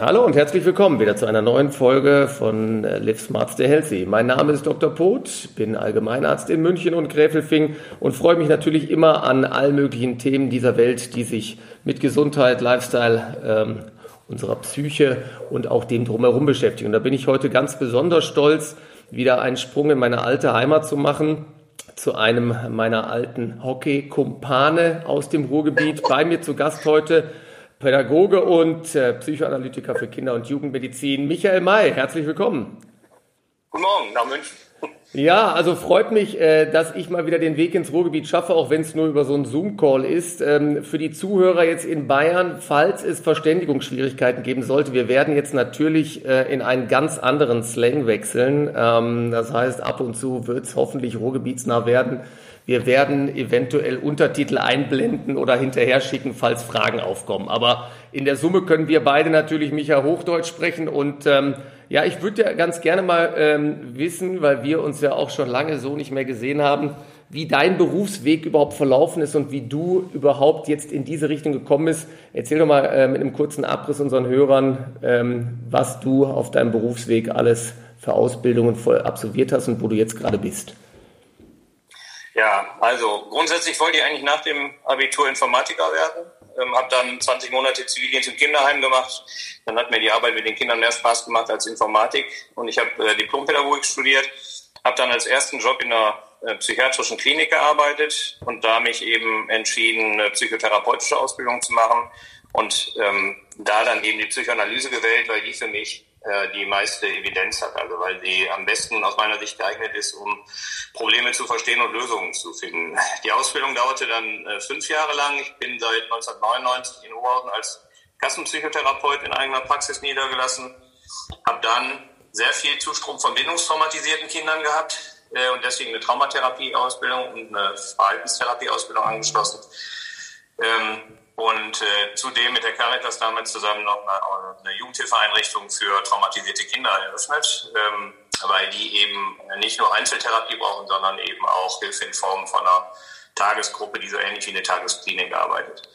Hallo und herzlich willkommen wieder zu einer neuen Folge von äh, Live Smart Stay Healthy. Mein Name ist Dr. Poth, bin Allgemeinarzt in München und Gräfelfing und freue mich natürlich immer an allen möglichen Themen dieser Welt, die sich mit Gesundheit, Lifestyle, ähm, unserer Psyche und auch dem drumherum beschäftigen. Und da bin ich heute ganz besonders stolz, wieder einen Sprung in meine alte Heimat zu machen zu einem meiner alten Hockey-Kumpane aus dem Ruhrgebiet. Bei mir zu Gast heute Pädagoge und äh, Psychoanalytiker für Kinder- und Jugendmedizin, Michael May. Herzlich willkommen. Guten Morgen nach München. Ja, also freut mich, äh, dass ich mal wieder den Weg ins Ruhrgebiet schaffe, auch wenn es nur über so einen Zoom-Call ist. Ähm, für die Zuhörer jetzt in Bayern, falls es Verständigungsschwierigkeiten geben sollte, wir werden jetzt natürlich äh, in einen ganz anderen Slang wechseln. Ähm, das heißt, ab und zu wird es hoffentlich ruhrgebietsnah werden. Wir werden eventuell Untertitel einblenden oder hinterher schicken, falls Fragen aufkommen. Aber in der Summe können wir beide natürlich Micha Hochdeutsch sprechen. Und ähm, ja, ich würde ja ganz gerne mal ähm, wissen, weil wir uns ja auch schon lange so nicht mehr gesehen haben, wie dein Berufsweg überhaupt verlaufen ist und wie du überhaupt jetzt in diese Richtung gekommen bist. Erzähl doch mal äh, mit einem kurzen Abriss unseren Hörern, ähm, was du auf deinem Berufsweg alles für Ausbildungen absolviert hast und wo du jetzt gerade bist. Ja, also grundsätzlich wollte ich eigentlich nach dem Abitur Informatiker werden. Ähm, habe dann 20 Monate Zivildienst im Kinderheim gemacht. Dann hat mir die Arbeit mit den Kindern mehr Spaß gemacht als Informatik. Und ich habe äh, Diplompädagogik studiert. Habe dann als ersten Job in einer äh, psychiatrischen Klinik gearbeitet und da mich eben entschieden, eine psychotherapeutische Ausbildung zu machen. Und ähm, da dann eben die Psychoanalyse gewählt, weil die für mich die meiste Evidenz hat, also weil sie am besten aus meiner Sicht geeignet ist, um Probleme zu verstehen und Lösungen zu finden. Die Ausbildung dauerte dann äh, fünf Jahre lang. Ich bin seit 1999 in Oberhausen als Kassenpsychotherapeut in eigener Praxis niedergelassen, habe dann sehr viel Zustrom von bindungstraumatisierten Kindern gehabt äh, und deswegen eine Traumatherapie-Ausbildung und eine Verhaltenstherapie-Ausbildung angeschlossen. Ähm, und äh, zudem mit der Caritas damals zusammen noch eine, eine Jugendhilfeeinrichtung für traumatisierte Kinder eröffnet, ähm, weil die eben nicht nur Einzeltherapie brauchen, sondern eben auch Hilfe in Form von einer Tagesgruppe, die so ähnlich wie eine Tagesklinik arbeitet.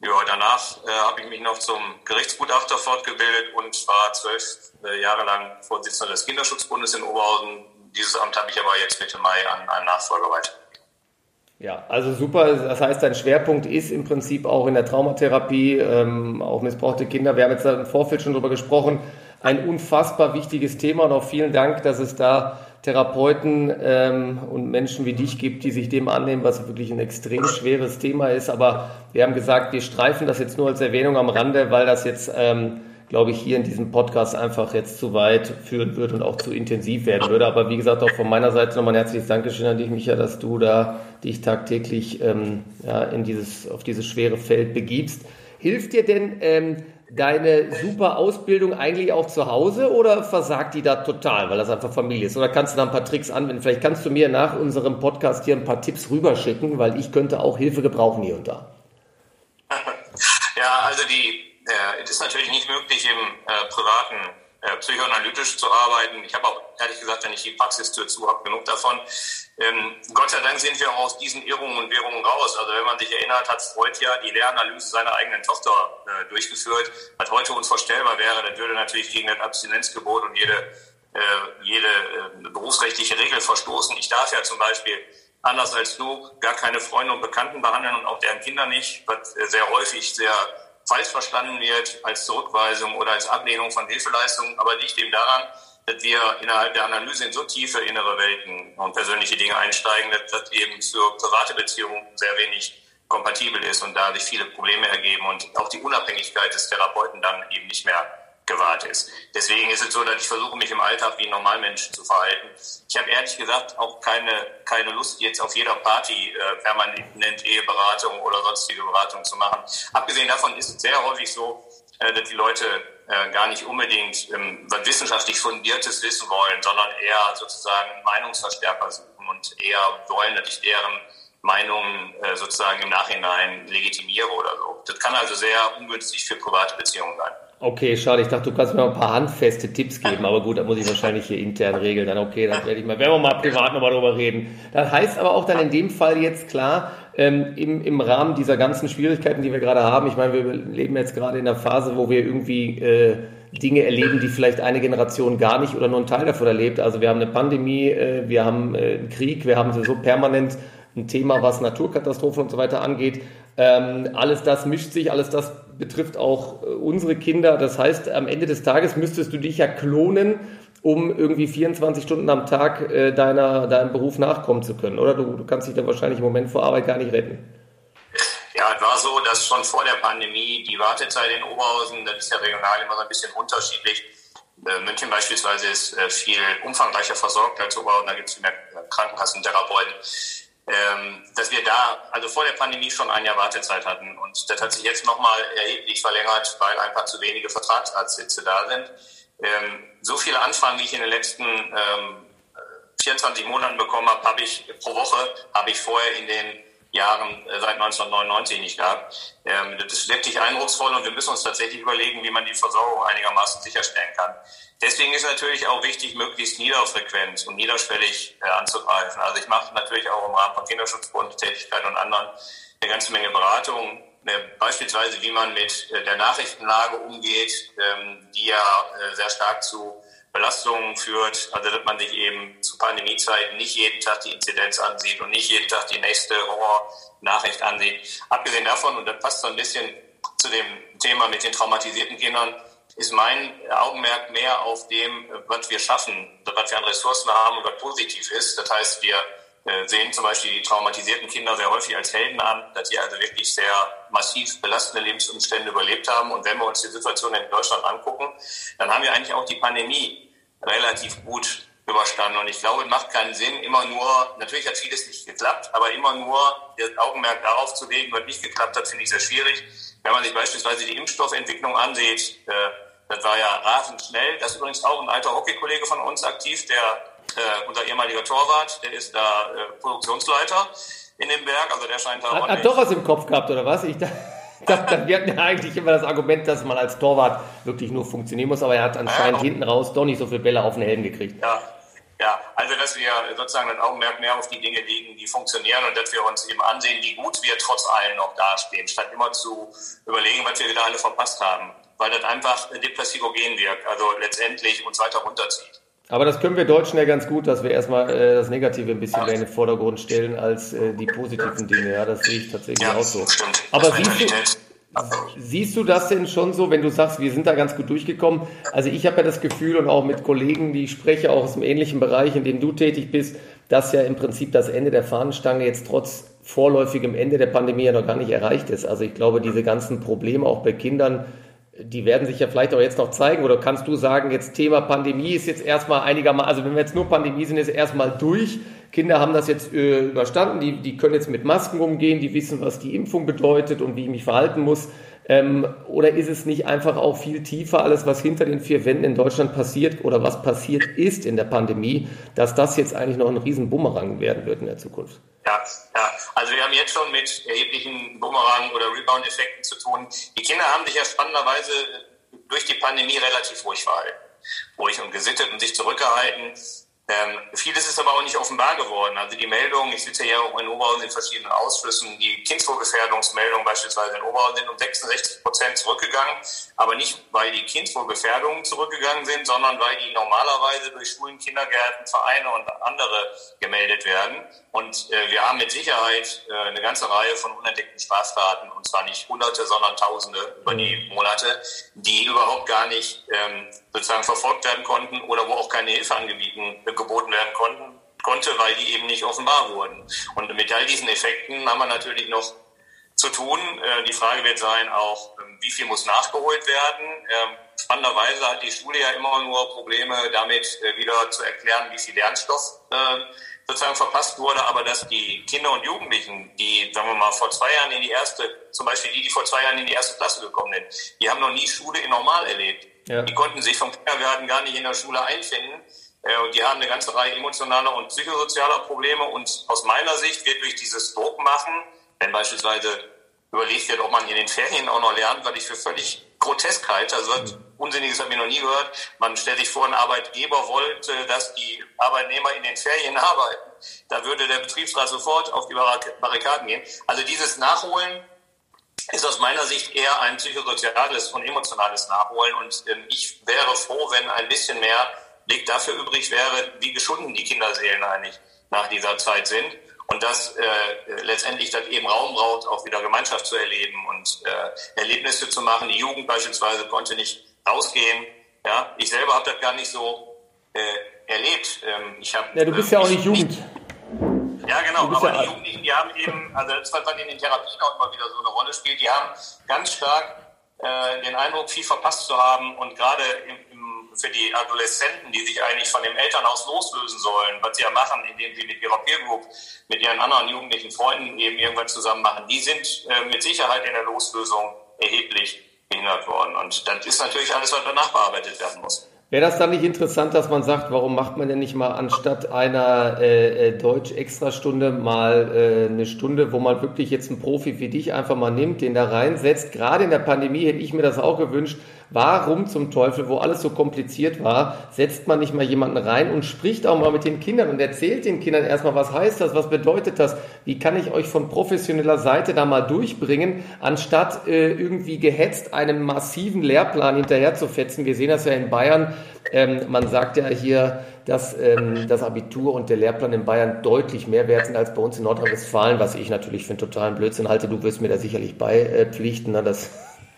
Ja, danach äh, habe ich mich noch zum Gerichtsgutachter fortgebildet und war zwölf äh, Jahre lang Vorsitzender des Kinderschutzbundes in Oberhausen. Dieses Amt habe ich aber jetzt Mitte Mai an einen Nachfolger weiter. Ja, also super. Das heißt, dein Schwerpunkt ist im Prinzip auch in der Traumatherapie, ähm, auch missbrauchte Kinder. Wir haben jetzt im Vorfeld schon darüber gesprochen. Ein unfassbar wichtiges Thema und auch vielen Dank, dass es da Therapeuten ähm, und Menschen wie dich gibt, die sich dem annehmen, was wirklich ein extrem schweres Thema ist. Aber wir haben gesagt, wir streifen das jetzt nur als Erwähnung am Rande, weil das jetzt ähm, glaube ich, hier in diesem Podcast einfach jetzt zu weit führen würde und auch zu intensiv werden würde. Aber wie gesagt, auch von meiner Seite nochmal ein herzliches Dankeschön an dich, Micha, dass du da dich tagtäglich ähm, ja, in dieses, auf dieses schwere Feld begibst. Hilft dir denn ähm, deine super Ausbildung eigentlich auch zu Hause oder versagt die da total, weil das einfach Familie ist? Oder kannst du da ein paar Tricks anwenden? Vielleicht kannst du mir nach unserem Podcast hier ein paar Tipps rüberschicken, weil ich könnte auch Hilfe gebrauchen hier und da. Ja, also die es ist natürlich nicht möglich, im äh, privaten äh, psychoanalytisch zu arbeiten. Ich habe auch ehrlich gesagt, wenn ich die Praxistür zu habe, genug davon. Ähm, Gott sei Dank sind wir auch aus diesen Irrungen und Wirrungen raus. Also wenn man sich erinnert, hat Freud ja die Lehranalyse seiner eigenen Tochter äh, durchgeführt, was heute unvorstellbar wäre. Das würde natürlich gegen das Abstinenzgebot und jede, äh, jede äh, berufsrechtliche Regel verstoßen. Ich darf ja zum Beispiel anders als du gar keine Freunde und Bekannten behandeln und auch deren Kinder nicht, was äh, sehr häufig sehr falsch verstanden wird als Zurückweisung oder als Ablehnung von Hilfeleistungen, aber liegt eben daran, dass wir innerhalb der Analyse in so tiefe innere Welten und persönliche Dinge einsteigen, dass das eben für private Beziehungen sehr wenig kompatibel ist und dadurch viele Probleme ergeben und auch die Unabhängigkeit des Therapeuten dann eben nicht mehr gewahrt ist. Deswegen ist es so, dass ich versuche, mich im Alltag wie ein Normalmensch zu verhalten. Ich habe ehrlich gesagt auch keine, keine Lust, jetzt auf jeder Party äh, permanent Eheberatung oder sonstige Beratung zu machen. Abgesehen davon ist es sehr häufig so, äh, dass die Leute äh, gar nicht unbedingt ähm, was wissenschaftlich fundiertes wissen wollen, sondern eher sozusagen Meinungsverstärker suchen und eher wollen, dass ich deren Meinungen äh, sozusagen im Nachhinein legitimiere oder so. Das kann also sehr ungünstig für private Beziehungen sein. Okay, schade. Ich dachte, du kannst mir ein paar handfeste Tipps geben, aber gut, da muss ich wahrscheinlich hier intern regeln. Dann okay, dann werde ich mal, werden wir mal privat nochmal drüber reden. Das heißt aber auch dann in dem Fall jetzt klar, ähm, im, im Rahmen dieser ganzen Schwierigkeiten, die wir gerade haben, ich meine, wir leben jetzt gerade in einer Phase, wo wir irgendwie äh, Dinge erleben, die vielleicht eine Generation gar nicht oder nur ein Teil davon erlebt. Also wir haben eine Pandemie, äh, wir haben äh, einen Krieg, wir haben so permanent ein Thema, was Naturkatastrophen und so weiter angeht. Ähm, alles das mischt sich, alles das betrifft auch äh, unsere Kinder. Das heißt, am Ende des Tages müsstest du dich ja klonen, um irgendwie 24 Stunden am Tag äh, deiner, deinem Beruf nachkommen zu können, oder? Du, du kannst dich da wahrscheinlich im Moment vor Arbeit gar nicht retten. Ja, es war so, dass schon vor der Pandemie die Wartezeit in Oberhausen, das ist ja regional immer so ein bisschen unterschiedlich. Äh, München beispielsweise ist viel umfangreicher versorgt als Oberhausen, da gibt es mehr Krankenkassentherapeuten. Ähm, dass wir da also vor der Pandemie schon ein Jahr Wartezeit hatten. Und das hat sich jetzt nochmal erheblich verlängert, weil einfach zu wenige Vertragsarztsitze da sind. Ähm, so viele Anfragen, wie ich in den letzten ähm, 24 Monaten bekommen habe, habe ich pro Woche, habe ich vorher in den Jahren äh, seit 1999 nicht gehabt. Ähm, das ist wirklich eindrucksvoll und wir müssen uns tatsächlich überlegen, wie man die Versorgung einigermaßen sicherstellen kann. Deswegen ist natürlich auch wichtig, möglichst niederfrequent und niederschwellig äh, anzugreifen. Also ich mache natürlich auch im Rahmen von Kinderschutzbund Tätigkeit und anderen eine ganze Menge Beratungen, äh, beispielsweise wie man mit der Nachrichtenlage umgeht, ähm, die ja sehr stark zu Belastungen führt, also dass man sich eben zu Pandemiezeiten nicht jeden Tag die Inzidenz ansieht und nicht jeden Tag die nächste Horror-Nachricht ansieht. Abgesehen davon, und das passt so ein bisschen zu dem Thema mit den traumatisierten Kindern, ist mein Augenmerk mehr auf dem, was wir schaffen, was wir an Ressourcen haben und was positiv ist. Das heißt, wir sehen zum Beispiel die traumatisierten Kinder sehr häufig als Helden an, dass sie also wirklich sehr massiv belastende Lebensumstände überlebt haben. Und wenn wir uns die Situation in Deutschland angucken, dann haben wir eigentlich auch die Pandemie relativ gut überstanden. Und ich glaube, es macht keinen Sinn, immer nur, natürlich hat vieles nicht geklappt, aber immer nur das Augenmerk darauf zu legen, was nicht geklappt hat, finde ich sehr schwierig. Wenn man sich beispielsweise die Impfstoffentwicklung ansieht, äh, das war ja rasend schnell. Das ist übrigens auch ein alter Hockeykollege von uns aktiv, der äh, unser ehemaliger Torwart, der ist da äh, Produktionsleiter in dem Berg, also der scheint da Hat, hat doch was im Kopf gehabt, oder was? Ich dachte, wir hatten ja eigentlich immer das Argument, dass man als Torwart wirklich nur funktionieren muss, aber er hat anscheinend ja, hinten raus doch nicht so viele Bälle auf den Helm gekriegt. Ja, ja, also dass wir sozusagen das Augenmerk mehr auf die Dinge legen, die funktionieren und dass wir uns eben ansehen, wie gut wir trotz allem noch dastehen, statt immer zu überlegen, was wir wieder alle verpasst haben, weil das einfach depressivogen wirkt, also letztendlich uns weiter runterzieht. Aber das können wir Deutschen ja ganz gut, dass wir erstmal äh, das Negative ein bisschen mehr in den Vordergrund stellen als äh, die positiven Dinge. Ja, das sehe ich tatsächlich ja, auch so. Stimmt. Aber siehst du, siehst du das denn schon so, wenn du sagst, wir sind da ganz gut durchgekommen? Also ich habe ja das Gefühl und auch mit Kollegen, die ich spreche, auch aus dem ähnlichen Bereich, in dem du tätig bist, dass ja im Prinzip das Ende der Fahnenstange jetzt trotz vorläufigem Ende der Pandemie ja noch gar nicht erreicht ist. Also ich glaube, diese ganzen Probleme auch bei Kindern, die werden sich ja vielleicht auch jetzt noch zeigen. Oder kannst du sagen, jetzt Thema Pandemie ist jetzt erstmal einigermaßen, also wenn wir jetzt nur Pandemie sind, ist erstmal durch. Kinder haben das jetzt äh, überstanden, die, die können jetzt mit Masken umgehen, die wissen, was die Impfung bedeutet und wie ich mich verhalten muss. Ähm, oder ist es nicht einfach auch viel tiefer, alles, was hinter den vier Wänden in Deutschland passiert oder was passiert ist in der Pandemie, dass das jetzt eigentlich noch ein riesen werden wird in der Zukunft? Ja, ja, also wir haben jetzt schon mit erheblichen Bumerang- oder Rebound-Effekten zu tun. Die Kinder haben sich ja spannenderweise durch die Pandemie relativ ruhig verhalten. Ruhig und gesittet und sich zurückgehalten. Ähm, vieles ist aber auch nicht offenbar geworden. Also die Meldungen, ich sitze ja auch in Oberhausen in verschiedenen Ausschüssen, die Kindeswohlgefährdungsmeldungen beispielsweise in Oberhausen sind um 66 Prozent zurückgegangen, aber nicht, weil die Kindeswohlgefährdungen zurückgegangen sind, sondern weil die normalerweise durch Schulen, Kindergärten, Vereine und andere gemeldet werden. Und äh, wir haben mit Sicherheit äh, eine ganze Reihe von unentdeckten Straftaten, und zwar nicht Hunderte, sondern Tausende über die Monate, die überhaupt gar nicht ähm, sozusagen verfolgt werden konnten oder wo auch keine Hilfe angeboten geboten werden konnten, konnte, weil die eben nicht offenbar wurden. Und mit all diesen Effekten haben wir natürlich noch zu tun. Äh, die Frage wird sein auch, ähm, wie viel muss nachgeholt werden? Ähm, spannenderweise hat die Schule ja immer nur Probleme damit, äh, wieder zu erklären, wie viel Lernstoff äh, sozusagen verpasst wurde, aber dass die Kinder und Jugendlichen, die, sagen wir mal, vor zwei Jahren in die erste, zum Beispiel die, die vor zwei Jahren in die erste Klasse gekommen sind, die haben noch nie Schule in normal erlebt. Ja. Die konnten sich vom Kindergarten gar nicht in der Schule einfinden. Äh, und die haben eine ganze Reihe emotionaler und psychosozialer Probleme. Und aus meiner Sicht wird durch dieses Druckmachen, wenn beispielsweise überlegt wird, ob man in den Ferien auch noch lernt, was ich für völlig Groteskheit, also was Unsinniges habe ich noch nie gehört. Man stellt sich vor, ein Arbeitgeber wollte, dass die Arbeitnehmer in den Ferien arbeiten. Da würde der Betriebsrat sofort auf die Barrikaden gehen. Also dieses Nachholen ist aus meiner Sicht eher ein psychosoziales und emotionales Nachholen. Und ähm, ich wäre froh, wenn ein bisschen mehr Blick dafür übrig wäre, wie geschunden die Kinderseelen eigentlich nach dieser Zeit sind. Und dass äh, letztendlich das eben Raum braucht, auch wieder Gemeinschaft zu erleben und äh, Erlebnisse zu machen. Die Jugend beispielsweise konnte nicht rausgehen. Ja, ich selber habe das gar nicht so äh, erlebt. Ähm, ich hab, ja, du bist ja auch nicht Jugend. Ja, genau, aber ja die Jugendlichen, die haben eben, also das, was dann in den Therapien auch immer wieder so eine Rolle spielt, die haben ganz stark äh, den Eindruck, viel verpasst zu haben und gerade im, für die Adoleszenten, die sich eigentlich von dem Elternhaus loslösen sollen, was sie ja machen, indem sie mit ihrer Peer Group, mit ihren anderen jugendlichen Freunden eben irgendwas zusammen machen, die sind äh, mit Sicherheit in der Loslösung erheblich behindert worden. Und das ist natürlich alles, was danach bearbeitet werden muss. Wäre das dann nicht interessant, dass man sagt, warum macht man denn nicht mal anstatt einer äh, äh, Deutsch-Extrastunde mal äh, eine Stunde, wo man wirklich jetzt einen Profi wie dich einfach mal nimmt, den da reinsetzt? Gerade in der Pandemie hätte ich mir das auch gewünscht, Warum zum Teufel, wo alles so kompliziert war, setzt man nicht mal jemanden rein und spricht auch mal mit den Kindern und erzählt den Kindern erstmal, was heißt das, was bedeutet das, wie kann ich euch von professioneller Seite da mal durchbringen, anstatt äh, irgendwie gehetzt einem massiven Lehrplan hinterher zu fetzen. Wir sehen das ja in Bayern. Ähm, man sagt ja hier, dass ähm, das Abitur und der Lehrplan in Bayern deutlich mehr wert sind als bei uns in Nordrhein-Westfalen, was ich natürlich für einen totalen Blödsinn halte. Du wirst mir da sicherlich beipflichten. Ne? Das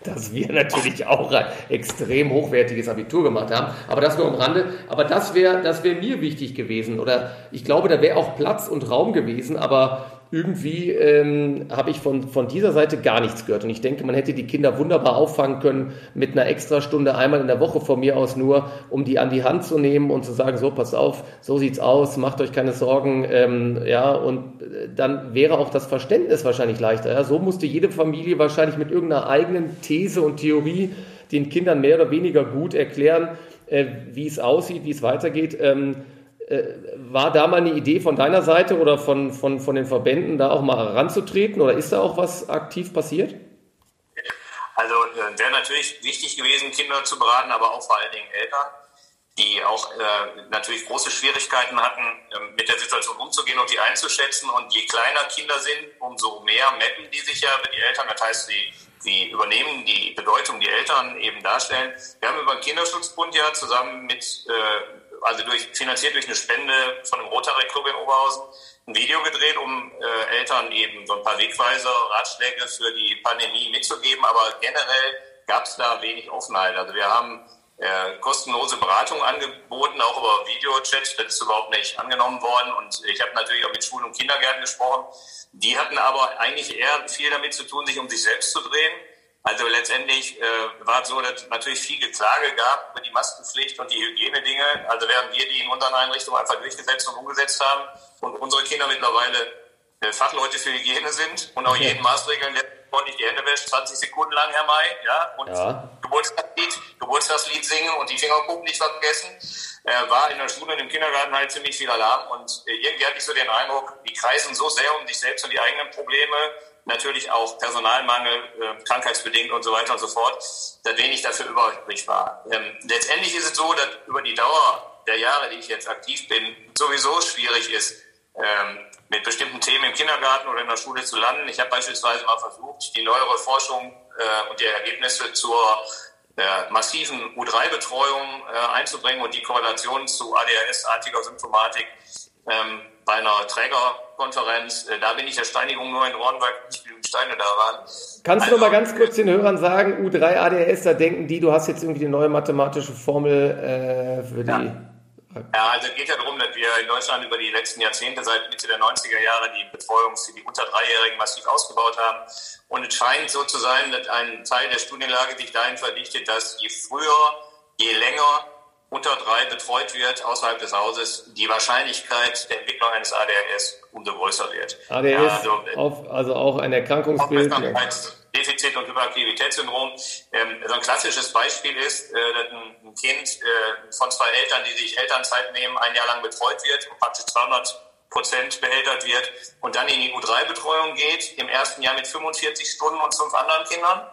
dass wir natürlich auch ein extrem hochwertiges Abitur gemacht haben. Aber das nur am Rande. Aber das wäre das wäre mir wichtig gewesen. Oder ich glaube, da wäre auch Platz und Raum gewesen. Aber irgendwie ähm, habe ich von, von dieser Seite gar nichts gehört. Und ich denke, man hätte die Kinder wunderbar auffangen können mit einer Extrastunde einmal in der Woche von mir aus nur, um die an die Hand zu nehmen und zu sagen, so, passt auf, so sieht's aus, macht euch keine Sorgen. Ähm, ja, und äh, dann wäre auch das Verständnis wahrscheinlich leichter. Ja. So musste jede Familie wahrscheinlich mit irgendeiner eigenen These und Theorie den Kindern mehr oder weniger gut erklären, äh, wie es aussieht, wie es weitergeht. Ähm, äh, war da mal eine Idee von deiner Seite oder von, von, von den Verbänden, da auch mal ranzutreten oder ist da auch was aktiv passiert? Also äh, wäre natürlich wichtig gewesen, Kinder zu beraten, aber auch vor allen Dingen Eltern, die auch äh, natürlich große Schwierigkeiten hatten, äh, mit der Situation umzugehen und die einzuschätzen. Und je kleiner Kinder sind, umso mehr mappen die sich ja mit den Eltern. Das heißt, sie, sie übernehmen die Bedeutung, die Eltern eben darstellen. Wir haben über den Kinderschutzbund ja zusammen mit äh, also durch, finanziert durch eine Spende von dem Rotary Club in Oberhausen, ein Video gedreht, um äh, Eltern eben so ein paar Wegweiser, Ratschläge für die Pandemie mitzugeben. Aber generell gab es da wenig Offenheit. Also wir haben äh, kostenlose Beratung angeboten, auch über Videochat. Das ist überhaupt nicht angenommen worden. Und ich habe natürlich auch mit Schulen und Kindergärten gesprochen. Die hatten aber eigentlich eher viel damit zu tun, sich um sich selbst zu drehen also letztendlich äh, war es so, dass es natürlich viel Geklage gab über die Maskenpflicht und die Hygienedinge. Also während wir die in unseren Einrichtungen einfach durchgesetzt und umgesetzt haben und unsere Kinder mittlerweile äh, Fachleute für Hygiene sind und auch jeden Maßregeln ordentlich die Hände wäscht, 20 Sekunden lang, Herr May, ja, und ja. Geburtstagslied, Geburtstagslied singen und die Fingerkuppen nicht vergessen, äh, war in der Schule und im Kindergarten halt ziemlich viel Alarm und äh, irgendwie hatte ich so den Eindruck, die kreisen so sehr um sich selbst und die eigenen Probleme, natürlich auch Personalmangel, äh, krankheitsbedingt und so weiter und so fort, dass wenig dafür übrig war. Ähm, letztendlich ist es so, dass über die Dauer der Jahre, die ich jetzt aktiv bin, sowieso schwierig ist, ähm, mit bestimmten Themen im Kindergarten oder in der Schule zu landen. Ich habe beispielsweise mal versucht, die neuere Forschung äh, und die Ergebnisse zur äh, massiven U3-Betreuung äh, einzubringen und die Korrelation zu ADHS-artiger Symptomatik ähm, bei einer Trägerkonferenz. Äh, da bin ich der Steinigung nur in Ohren, weil nicht genügend Steine da waren. Kannst also, du noch mal ganz kurz den Hörern sagen, U3 ADHS, da denken die, du hast jetzt irgendwie die neue mathematische Formel äh, für die... Ja. Ja, also es geht ja darum, dass wir in Deutschland über die letzten Jahrzehnte, seit Mitte der 90er Jahre, die Betreuung für die unter Dreijährigen massiv ausgebaut haben. Und es scheint so zu sein, dass ein Teil der Studienlage sich dahin verdichtet, dass je früher, je länger unter drei betreut wird außerhalb des Hauses, die Wahrscheinlichkeit der Entwicklung eines ADHS umso größer wird. ADHS, ja, also, auf, also auch ein Erkrankungsbild. Defizit- und Hyperaktivitätssyndrom. Ähm, so ein klassisches Beispiel ist, äh, dass ein, Kind äh, von zwei Eltern, die sich Elternzeit nehmen, ein Jahr lang betreut wird und praktisch 200 Prozent behältert wird und dann in die U3-Betreuung geht, im ersten Jahr mit 45 Stunden und fünf anderen Kindern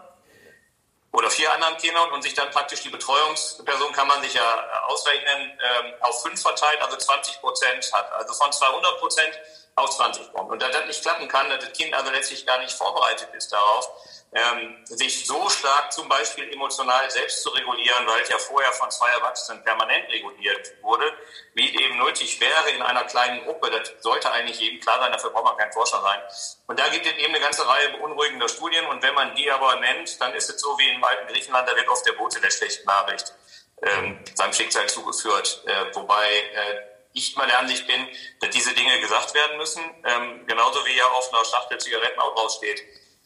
oder vier anderen Kindern und sich dann praktisch die Betreuungsperson kann man sich ja ausrechnen, ähm, auf fünf verteilt, also 20 Prozent hat. Also von 200 Prozent auf 20 kommt. Und da das nicht klappen kann, dass das Kind also letztlich gar nicht vorbereitet ist darauf, ähm, sich so stark zum Beispiel emotional selbst zu regulieren, weil es ja vorher von zwei Erwachsenen permanent reguliert wurde, wie es eben nötig wäre in einer kleinen Gruppe. Das sollte eigentlich jedem klar sein, dafür braucht man kein Forscher sein. Und da gibt es eben eine ganze Reihe beunruhigender Studien und wenn man die aber nennt, dann ist es so wie im alten Griechenland, da wird oft der Bote der schlechten Nachricht ähm, seinem Schicksal zugeführt, äh, wobei äh, ich mal der Ansicht bin, dass diese Dinge gesagt werden müssen, ähm, genauso wie ja auf einer Schachtel Zigaretten auch draufsteht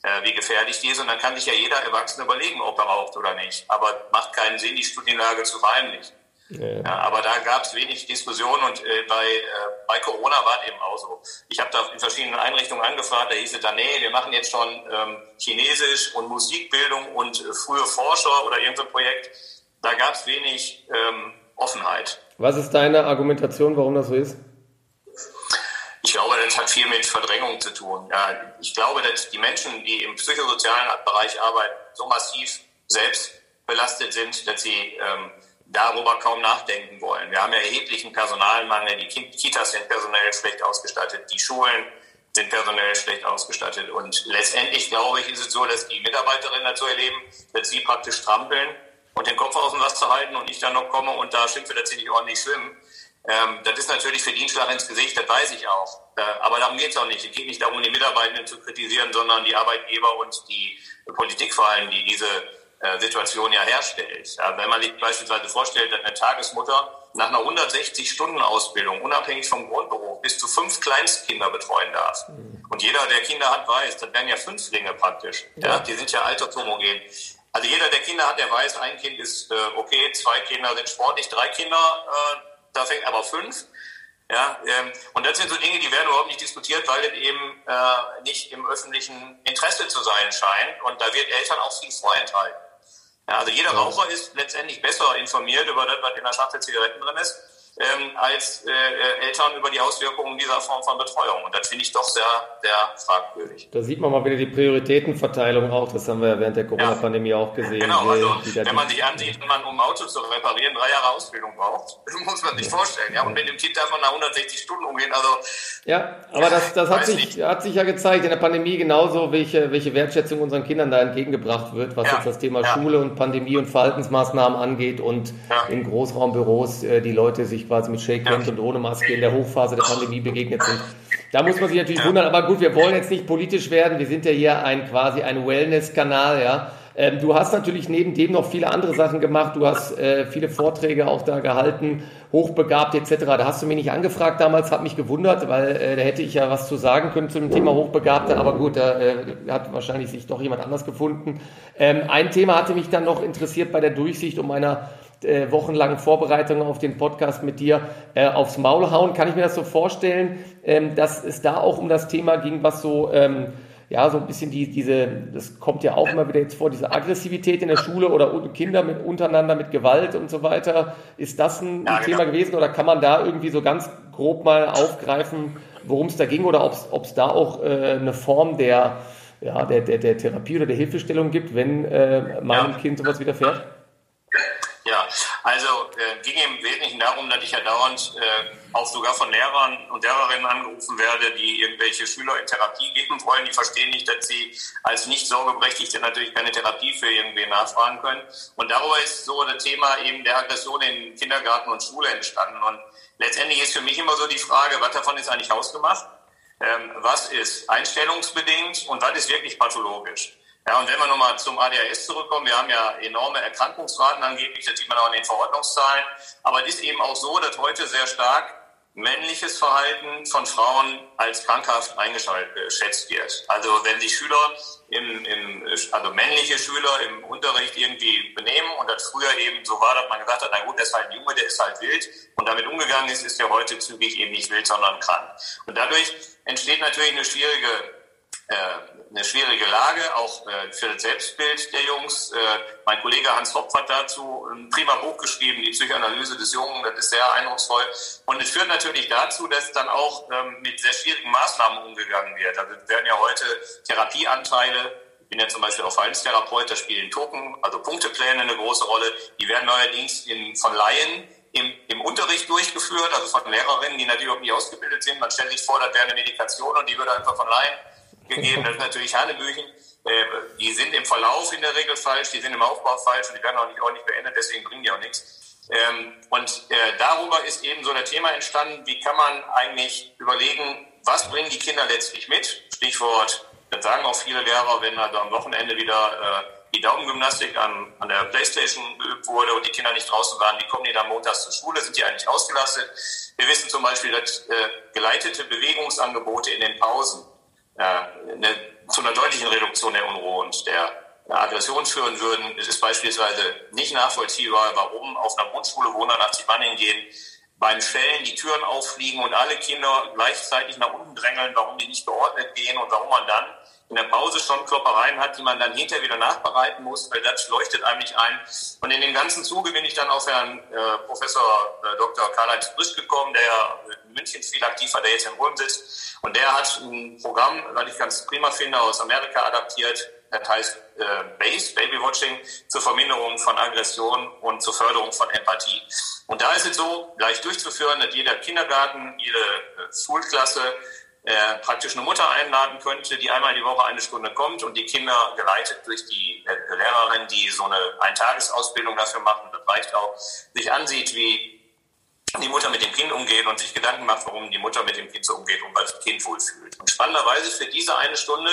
äh, wie gefährlich die ist. Und dann kann sich ja jeder Erwachsene überlegen, ob er raucht oder nicht. Aber macht keinen Sinn, die Studienlage zu verheimlichen. Ja. Ja, aber da gab es wenig Diskussion und äh, bei, äh, bei Corona war es eben auch so. Ich habe da in verschiedenen Einrichtungen angefragt, da hieß es dann, nee, wir machen jetzt schon ähm, Chinesisch und Musikbildung und äh, frühe Forscher oder irgendein Projekt. Da gab es wenig ähm, Offenheit. Was ist deine Argumentation, warum das so ist? Ich glaube, das hat viel mit Verdrängung zu tun. Ja, ich glaube, dass die Menschen, die im psychosozialen Bereich arbeiten, so massiv selbst belastet sind, dass sie ähm, darüber kaum nachdenken wollen. Wir haben ja erheblichen Personalmangel. Die Kitas sind personell schlecht ausgestattet. Die Schulen sind personell schlecht ausgestattet. Und letztendlich, glaube ich, ist es so, dass die Mitarbeiterinnen dazu erleben, dass sie praktisch trampeln und den Kopf aus dem Wasser halten und ich dann noch komme und da schimpfe, dass sie nicht ordentlich schwimmen. Ähm, das ist natürlich für den Schlag ins Gesicht, das weiß ich auch. Äh, aber darum geht es auch nicht. Es geht nicht darum, die Mitarbeitenden zu kritisieren, sondern die Arbeitgeber und die Politik vor allem, die diese äh, Situation ja herstellt. Ja, wenn man sich beispielsweise vorstellt, dass eine Tagesmutter nach einer 160-Stunden-Ausbildung, unabhängig vom Grundberuf, bis zu fünf Kleinstkinder betreuen darf. Mhm. Und jeder, der Kinder hat, weiß, das wären ja Fünflinge praktisch. Ja. ja die sind ja altershomogen. Also jeder, der Kinder hat, der weiß, ein Kind ist äh, okay, zwei Kinder sind sportlich, drei Kinder äh, da fängt aber fünf. Ja, ähm, und das sind so Dinge, die werden überhaupt nicht diskutiert, weil es eben äh, nicht im öffentlichen Interesse zu sein scheint. Und da wird Eltern auch viel vorenthalten. Ja, also jeder Raucher ist letztendlich besser informiert über das, was in der Schachtel Zigaretten drin ist, ähm, als äh, äh, Eltern über die Auswirkungen dieser Form von Betreuung. Und das finde ich doch sehr, sehr fragwürdig. Da sieht man mal wieder die Prioritätenverteilung auch. Das haben wir ja während der Corona-Pandemie ja. auch gesehen. Genau, also wenn man sich ansieht, wenn man um ein Auto zu reparieren drei Jahre Ausbildung braucht, muss man sich vorstellen. Ja, und mit dem Kind darf man nach 160 Stunden umgehen. Also ja, aber das, das hat sich, hat sich ja gezeigt in der Pandemie genauso, welche, welche Wertschätzung unseren Kindern da entgegengebracht wird, was ja. jetzt das Thema ja. Schule und Pandemie und Verhaltensmaßnahmen angeht und in Großraumbüros äh, die Leute sich quasi mit Shake Hand und ohne Maske in der Hochphase der Pandemie begegnet sind. Da muss man sich natürlich wundern, aber gut, wir wollen jetzt nicht politisch werden. Wir sind ja hier ein quasi ein Wellness-Kanal, ja. Ähm, du hast natürlich neben dem noch viele andere Sachen gemacht. Du hast äh, viele Vorträge auch da gehalten, hochbegabt etc. Da hast du mich nicht angefragt damals, hat mich gewundert, weil äh, da hätte ich ja was zu sagen können zu dem Thema Hochbegabte. Aber gut, da äh, hat wahrscheinlich sich doch jemand anders gefunden. Ähm, ein Thema hatte mich dann noch interessiert bei der Durchsicht um meiner äh, wochenlangen Vorbereitungen auf den Podcast mit dir äh, aufs Maul hauen. Kann ich mir das so vorstellen, ähm, dass es da auch um das Thema ging, was so, ähm, ja, so ein bisschen die, diese, das kommt ja auch immer wieder jetzt vor, diese Aggressivität in der Schule oder Kinder mit untereinander mit Gewalt und so weiter. Ist das ein, ja, Thema genau. gewesen oder kann man da irgendwie so ganz grob mal aufgreifen, worum es da ging oder ob es da auch äh, eine Form der, ja, der, der, der Therapie oder der Hilfestellung gibt, wenn äh, meinem ja. Kind sowas widerfährt? Also äh, ging im Wesentlichen darum, dass ich ja dauernd äh, auch sogar von Lehrern und Lehrerinnen angerufen werde, die irgendwelche Schüler in Therapie geben wollen. Die verstehen nicht, dass sie als nicht Sorgeberechtigte natürlich keine Therapie für irgendwen nachfragen können. Und darüber ist so das Thema eben der Aggression in Kindergarten und Schule entstanden. Und letztendlich ist für mich immer so die Frage, was davon ist eigentlich hausgemacht? Ähm, was ist einstellungsbedingt und was ist wirklich pathologisch? Ja, und wenn wir nochmal zum ADHS zurückkommen, wir haben ja enorme Erkrankungsraten angeblich, das sieht man auch in den Verordnungszahlen. Aber es ist eben auch so, dass heute sehr stark männliches Verhalten von Frauen als krankhaft eingeschätzt wird. Also wenn sich Schüler, im, im, also männliche Schüler im Unterricht irgendwie benehmen und das früher eben so war, dass man gesagt hat, na gut, der ist halt ein Junge, der ist halt wild und damit umgegangen ist, ist ja heute zügig eben nicht wild, sondern krank. Und dadurch entsteht natürlich eine schwierige eine schwierige Lage, auch äh, für das Selbstbild der Jungs. Äh, mein Kollege Hans Hopf hat dazu ein prima Buch geschrieben, die Psychoanalyse des Jungen, das ist sehr eindrucksvoll. Und es führt natürlich dazu, dass dann auch ähm, mit sehr schwierigen Maßnahmen umgegangen wird. Also werden ja heute Therapieanteile bin ja zum Beispiel auch Verhaltenstherapeut, da spielen Token, also Punktepläne eine große Rolle. Die werden neuerdings in, von Laien im, im Unterricht durchgeführt, also von Lehrerinnen, die natürlich auch nicht ausgebildet sind. Man stellt sich vor, das wäre eine Medikation und die würde einfach von Laien gegeben. Das ist natürlich Hanebüchen. Äh, die sind im Verlauf in der Regel falsch, die sind im Aufbau falsch und die werden auch nicht ordentlich beendet, deswegen bringen die auch nichts. Ähm, und äh, darüber ist eben so der Thema entstanden, wie kann man eigentlich überlegen, was bringen die Kinder letztlich mit? Stichwort, dann sagen auch viele Lehrer, wenn also am Wochenende wieder äh, die Daumengymnastik an, an der Playstation geübt wurde und die Kinder nicht draußen waren, wie kommen die dann montags zur Schule? Sind die eigentlich ausgelastet? Wir wissen zum Beispiel, dass äh, geleitete Bewegungsangebote in den Pausen eine, zu einer deutlichen Reduktion der Unruhe und der Aggression führen würden. Es ist beispielsweise nicht nachvollziehbar, warum auf einer Grundschule, wo 180 Mann hingehen, beim Schellen die Türen auffliegen und alle Kinder gleichzeitig nach unten drängeln, warum die nicht geordnet gehen und warum man dann in der Pause schon Kloppereien hat, die man dann hinterher wieder nachbereiten muss, weil das leuchtet einem nicht ein. Und in dem ganzen Zuge bin ich dann auf Herrn äh, Professor äh, Dr. Karl-Heinz Brüsch gekommen, der in München viel aktiv war, der jetzt in Ulm sitzt. Und der hat ein Programm, das ich ganz prima finde, aus Amerika adaptiert, das heißt äh, BASE, Baby Watching, zur Verminderung von Aggression und zur Förderung von Empathie. Und da ist es so, gleich durchzuführen, dass jeder Kindergarten, jede äh, Schulklasse äh, praktisch eine Mutter einladen könnte, die einmal die Woche eine Stunde kommt und die Kinder geleitet durch die äh, Lehrerin, die so eine Eintagesausbildung dafür macht, und das reicht auch, sich ansieht, wie die Mutter mit dem Kind umgeht und sich Gedanken macht, warum die Mutter mit dem Kind so umgeht und was das Kind wohlfühlt. Und spannenderweise für diese eine Stunde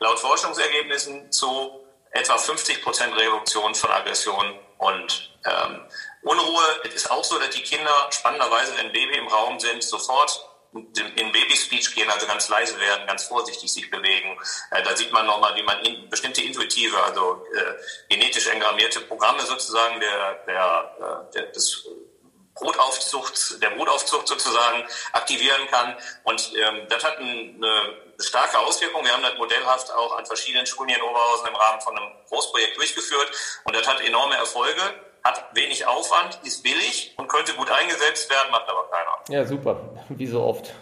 laut Forschungsergebnissen zu etwa 50 Prozent Reduktion von Aggression und ähm, Unruhe. Es ist auch so, dass die Kinder spannenderweise, wenn Baby im Raum sind, sofort in Babyspeech gehen, also ganz leise werden, ganz vorsichtig sich bewegen. Äh, da sieht man nochmal, wie man in, bestimmte intuitive, also äh, genetisch engrammierte Programme sozusagen der, der, äh, des Brotaufzucht, der Brotaufzucht sozusagen aktivieren kann. Und ähm, das hat eine starke Auswirkung. Wir haben das modellhaft auch an verschiedenen Schulen hier in Oberhausen im Rahmen von einem Großprojekt durchgeführt. Und das hat enorme Erfolge, hat wenig Aufwand, ist billig und könnte gut eingesetzt werden, macht aber keiner. Ja, super. Wie so oft.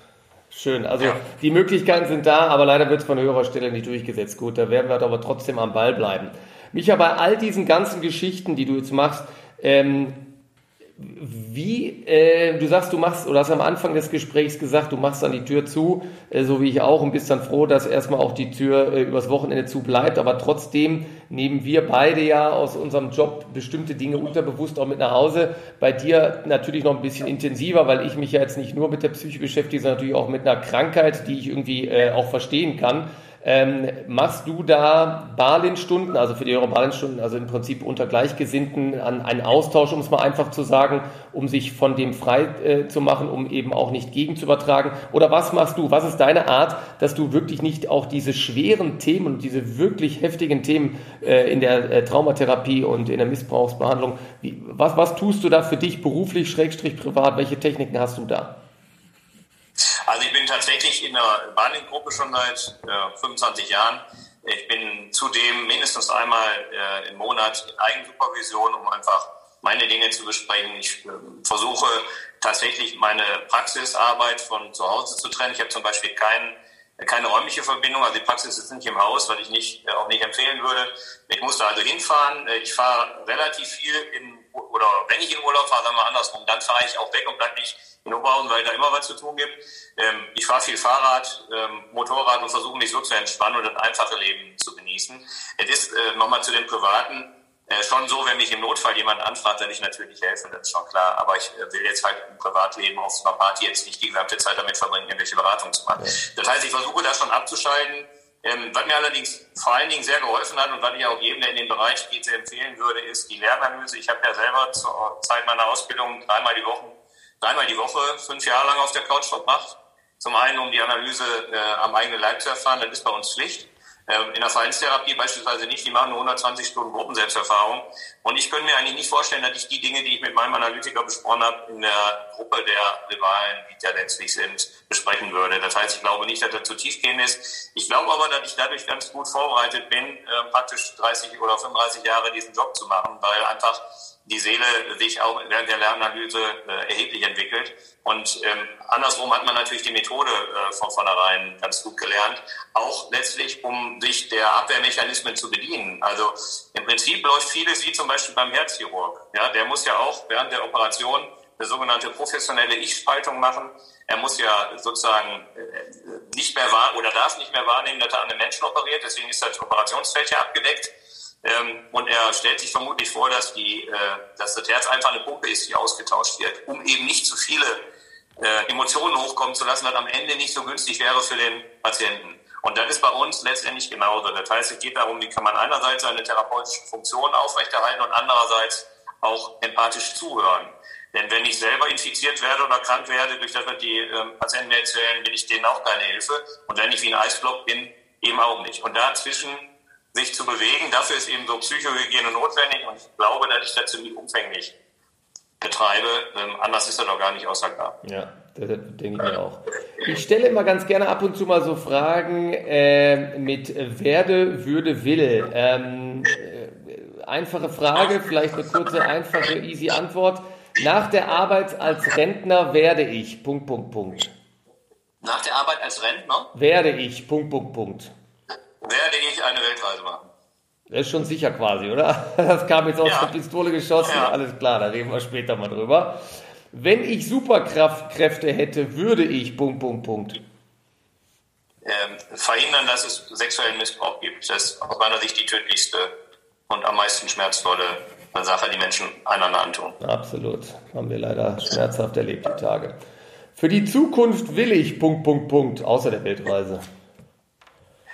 Schön. Also ja. die Möglichkeiten sind da, aber leider wird es von höherer Stelle nicht durchgesetzt. Gut, da werden wir aber trotzdem am Ball bleiben. Micha, bei all diesen ganzen Geschichten, die du jetzt machst, ähm, wie, äh, du sagst, du machst, oder hast am Anfang des Gesprächs gesagt, du machst dann die Tür zu, äh, so wie ich auch, und bist dann froh, dass erstmal auch die Tür äh, übers Wochenende zu bleibt. Aber trotzdem nehmen wir beide ja aus unserem Job bestimmte Dinge unterbewusst auch mit nach Hause. Bei dir natürlich noch ein bisschen intensiver, weil ich mich ja jetzt nicht nur mit der Psyche beschäftige, sondern natürlich auch mit einer Krankheit, die ich irgendwie äh, auch verstehen kann. Ähm, machst du da Barlin-Stunden, also für die Euro Barlin-Stunden, also im Prinzip unter Gleichgesinnten an einen Austausch, um es mal einfach zu sagen, um sich von dem frei äh, zu machen, um eben auch nicht gegen zu übertragen? Oder was machst du? Was ist deine Art, dass du wirklich nicht auch diese schweren Themen und diese wirklich heftigen Themen äh, in der äh, Traumatherapie und in der Missbrauchsbehandlung, wie, was, was tust du da für dich beruflich, schrägstrich privat? Welche Techniken hast du da? Also ich bin tatsächlich in der Barling-Gruppe schon seit äh, 25 Jahren. Ich bin zudem mindestens einmal äh, im Monat in Eigensupervision, um einfach meine Dinge zu besprechen. Ich äh, versuche tatsächlich meine Praxisarbeit von zu Hause zu trennen. Ich habe zum Beispiel keinen keine räumliche Verbindung, also die Praxis ist nicht im Haus, was ich nicht, äh, auch nicht empfehlen würde. Ich musste also hinfahren. Äh, ich fahre relativ viel in, oder wenn ich in Urlaub fahre, sagen wir andersrum, dann fahre ich auch weg und bleibe nicht in Oberhausen, weil da immer was zu tun gibt. Ähm, ich fahre viel Fahrrad, ähm, Motorrad und versuche mich so zu entspannen und das einfache Leben zu genießen. Es ist äh, nochmal zu den Privaten äh, schon so, wenn mich im Notfall jemand anfragt, dann ich natürlich helfen, das ist schon klar. Aber ich äh, will jetzt halt im Privatleben auf einer Party jetzt nicht die gesamte Zeit damit verbringen, irgendwelche Beratungen zu machen. Das heißt, ich versuche das schon abzuschalten. Ähm, was mir allerdings vor allen Dingen sehr geholfen hat und was ich auch jedem, der in den Bereich geht, sehr empfehlen würde, ist die Lernanalyse. Ich habe ja selber zur Zeit meiner Ausbildung dreimal die Woche, dreimal die Woche fünf Jahre lang auf der Couch verbracht. Zum einen, um die Analyse äh, am eigenen Leib zu erfahren, das ist bei uns Pflicht. Ähm, in der Verhaltenstherapie beispielsweise nicht, die machen nur 120 Stunden Gruppenselbsterfahrung. Und ich könnte mir eigentlich nicht vorstellen, dass ich die Dinge, die ich mit meinem Analytiker besprochen habe, in der Gruppe der Rivalen, die ja letztlich sind, besprechen würde. Das heißt, ich glaube nicht, dass das zu tiefgehend ist. Ich glaube aber, dass ich dadurch ganz gut vorbereitet bin, äh, praktisch 30 oder 35 Jahre diesen Job zu machen, weil einfach die Seele sich auch während der Lernanalyse äh, erheblich entwickelt. Und ähm, andersrum hat man natürlich die Methode äh, von vornherein ganz gut gelernt, auch letztlich, um sich der Abwehrmechanismen zu bedienen. Also im Prinzip läuft vieles wie zum Beispiel beim Herzchirurg. Ja, der muss ja auch während der Operation eine sogenannte professionelle Ich-Spaltung machen. Er muss ja sozusagen äh, nicht mehr wahr oder darf nicht mehr wahrnehmen, dass er an einem Menschen operiert. Deswegen ist das Operationsfeld ja abgedeckt. Ähm, und er stellt sich vermutlich vor, dass, die, äh, dass das Herz einfach eine Pumpe ist, die ausgetauscht wird, um eben nicht zu viele äh, Emotionen hochkommen zu lassen, was am Ende nicht so günstig wäre für den Patienten. Und das ist bei uns letztendlich genauso. Das heißt, es geht darum, wie kann man einerseits seine therapeutischen Funktionen aufrechterhalten und andererseits auch empathisch zuhören. Denn wenn ich selber infiziert werde oder krank werde, durch das, was die äh, Patienten mir erzählen, bin ich denen auch keine Hilfe. Und wenn ich wie ein Eisblock bin, eben auch nicht. Und dazwischen sich zu bewegen. Dafür ist eben so Psychohygiene notwendig und ich glaube, dass ich das ziemlich umfänglich betreibe. Ähm, anders ist er doch gar nicht aussagbar. Ja, das denke ich mir auch. Ich stelle immer ganz gerne ab und zu mal so Fragen äh, mit werde, würde, will. Ähm, äh, einfache Frage, vielleicht eine kurze, einfache, easy Antwort. Nach der Arbeit als Rentner werde ich. Punkt, Punkt, Punkt. Nach der Arbeit als Rentner? Werde ich. Punkt, Punkt, Punkt werde ich eine Weltreise machen. Das ist schon sicher quasi, oder? Das kam jetzt aus ja. der Pistole geschossen. Ja. Alles klar, da reden wir später mal drüber. Wenn ich Superkraftkräfte hätte, würde ich Punkt, Punkt, Punkt. Ähm, verhindern, dass es sexuellen Missbrauch gibt. Das ist aus meiner Sicht die tödlichste und am meisten schmerzvolle Sache, die Menschen einander antun. Absolut. Haben wir leider schmerzhaft erlebt, die Tage. Für die Zukunft will ich Punkt, Punkt, Punkt, außer der Weltreise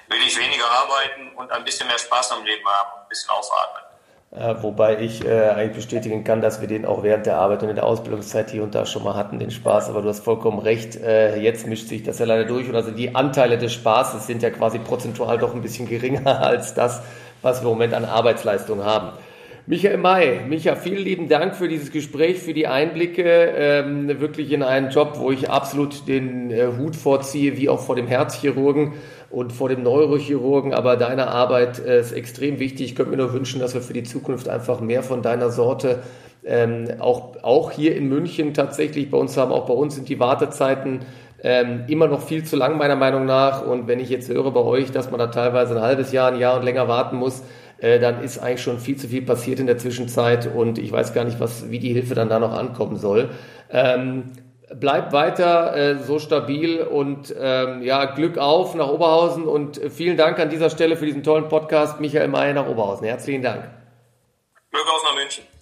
will ich weniger arbeiten und ein bisschen mehr Spaß am Leben haben ein bisschen aufatmen. Äh, wobei ich äh, eigentlich bestätigen kann, dass wir den auch während der Arbeit und in der Ausbildungszeit hier und da schon mal hatten, den Spaß. Aber du hast vollkommen recht, äh, jetzt mischt sich das ja leider durch. Und also die Anteile des Spaßes sind ja quasi prozentual doch ein bisschen geringer als das, was wir im Moment an Arbeitsleistung haben. Michael May, Micha, vielen lieben Dank für dieses Gespräch, für die Einblicke, ähm, wirklich in einen Job, wo ich absolut den äh, Hut vorziehe, wie auch vor dem Herzchirurgen und vor dem Neurochirurgen. Aber deine Arbeit äh, ist extrem wichtig. Ich könnte mir nur wünschen, dass wir für die Zukunft einfach mehr von deiner Sorte ähm, auch, auch hier in München tatsächlich bei uns haben. Auch bei uns sind die Wartezeiten ähm, immer noch viel zu lang, meiner Meinung nach. Und wenn ich jetzt höre bei euch, dass man da teilweise ein halbes Jahr, ein Jahr und länger warten muss, äh, dann ist eigentlich schon viel zu viel passiert in der Zwischenzeit und ich weiß gar nicht, was, wie die Hilfe dann da noch ankommen soll. Ähm, bleibt weiter äh, so stabil und ähm, ja, Glück auf nach Oberhausen und vielen Dank an dieser Stelle für diesen tollen Podcast. Michael Mayer nach Oberhausen. Herzlichen Dank. Glück auf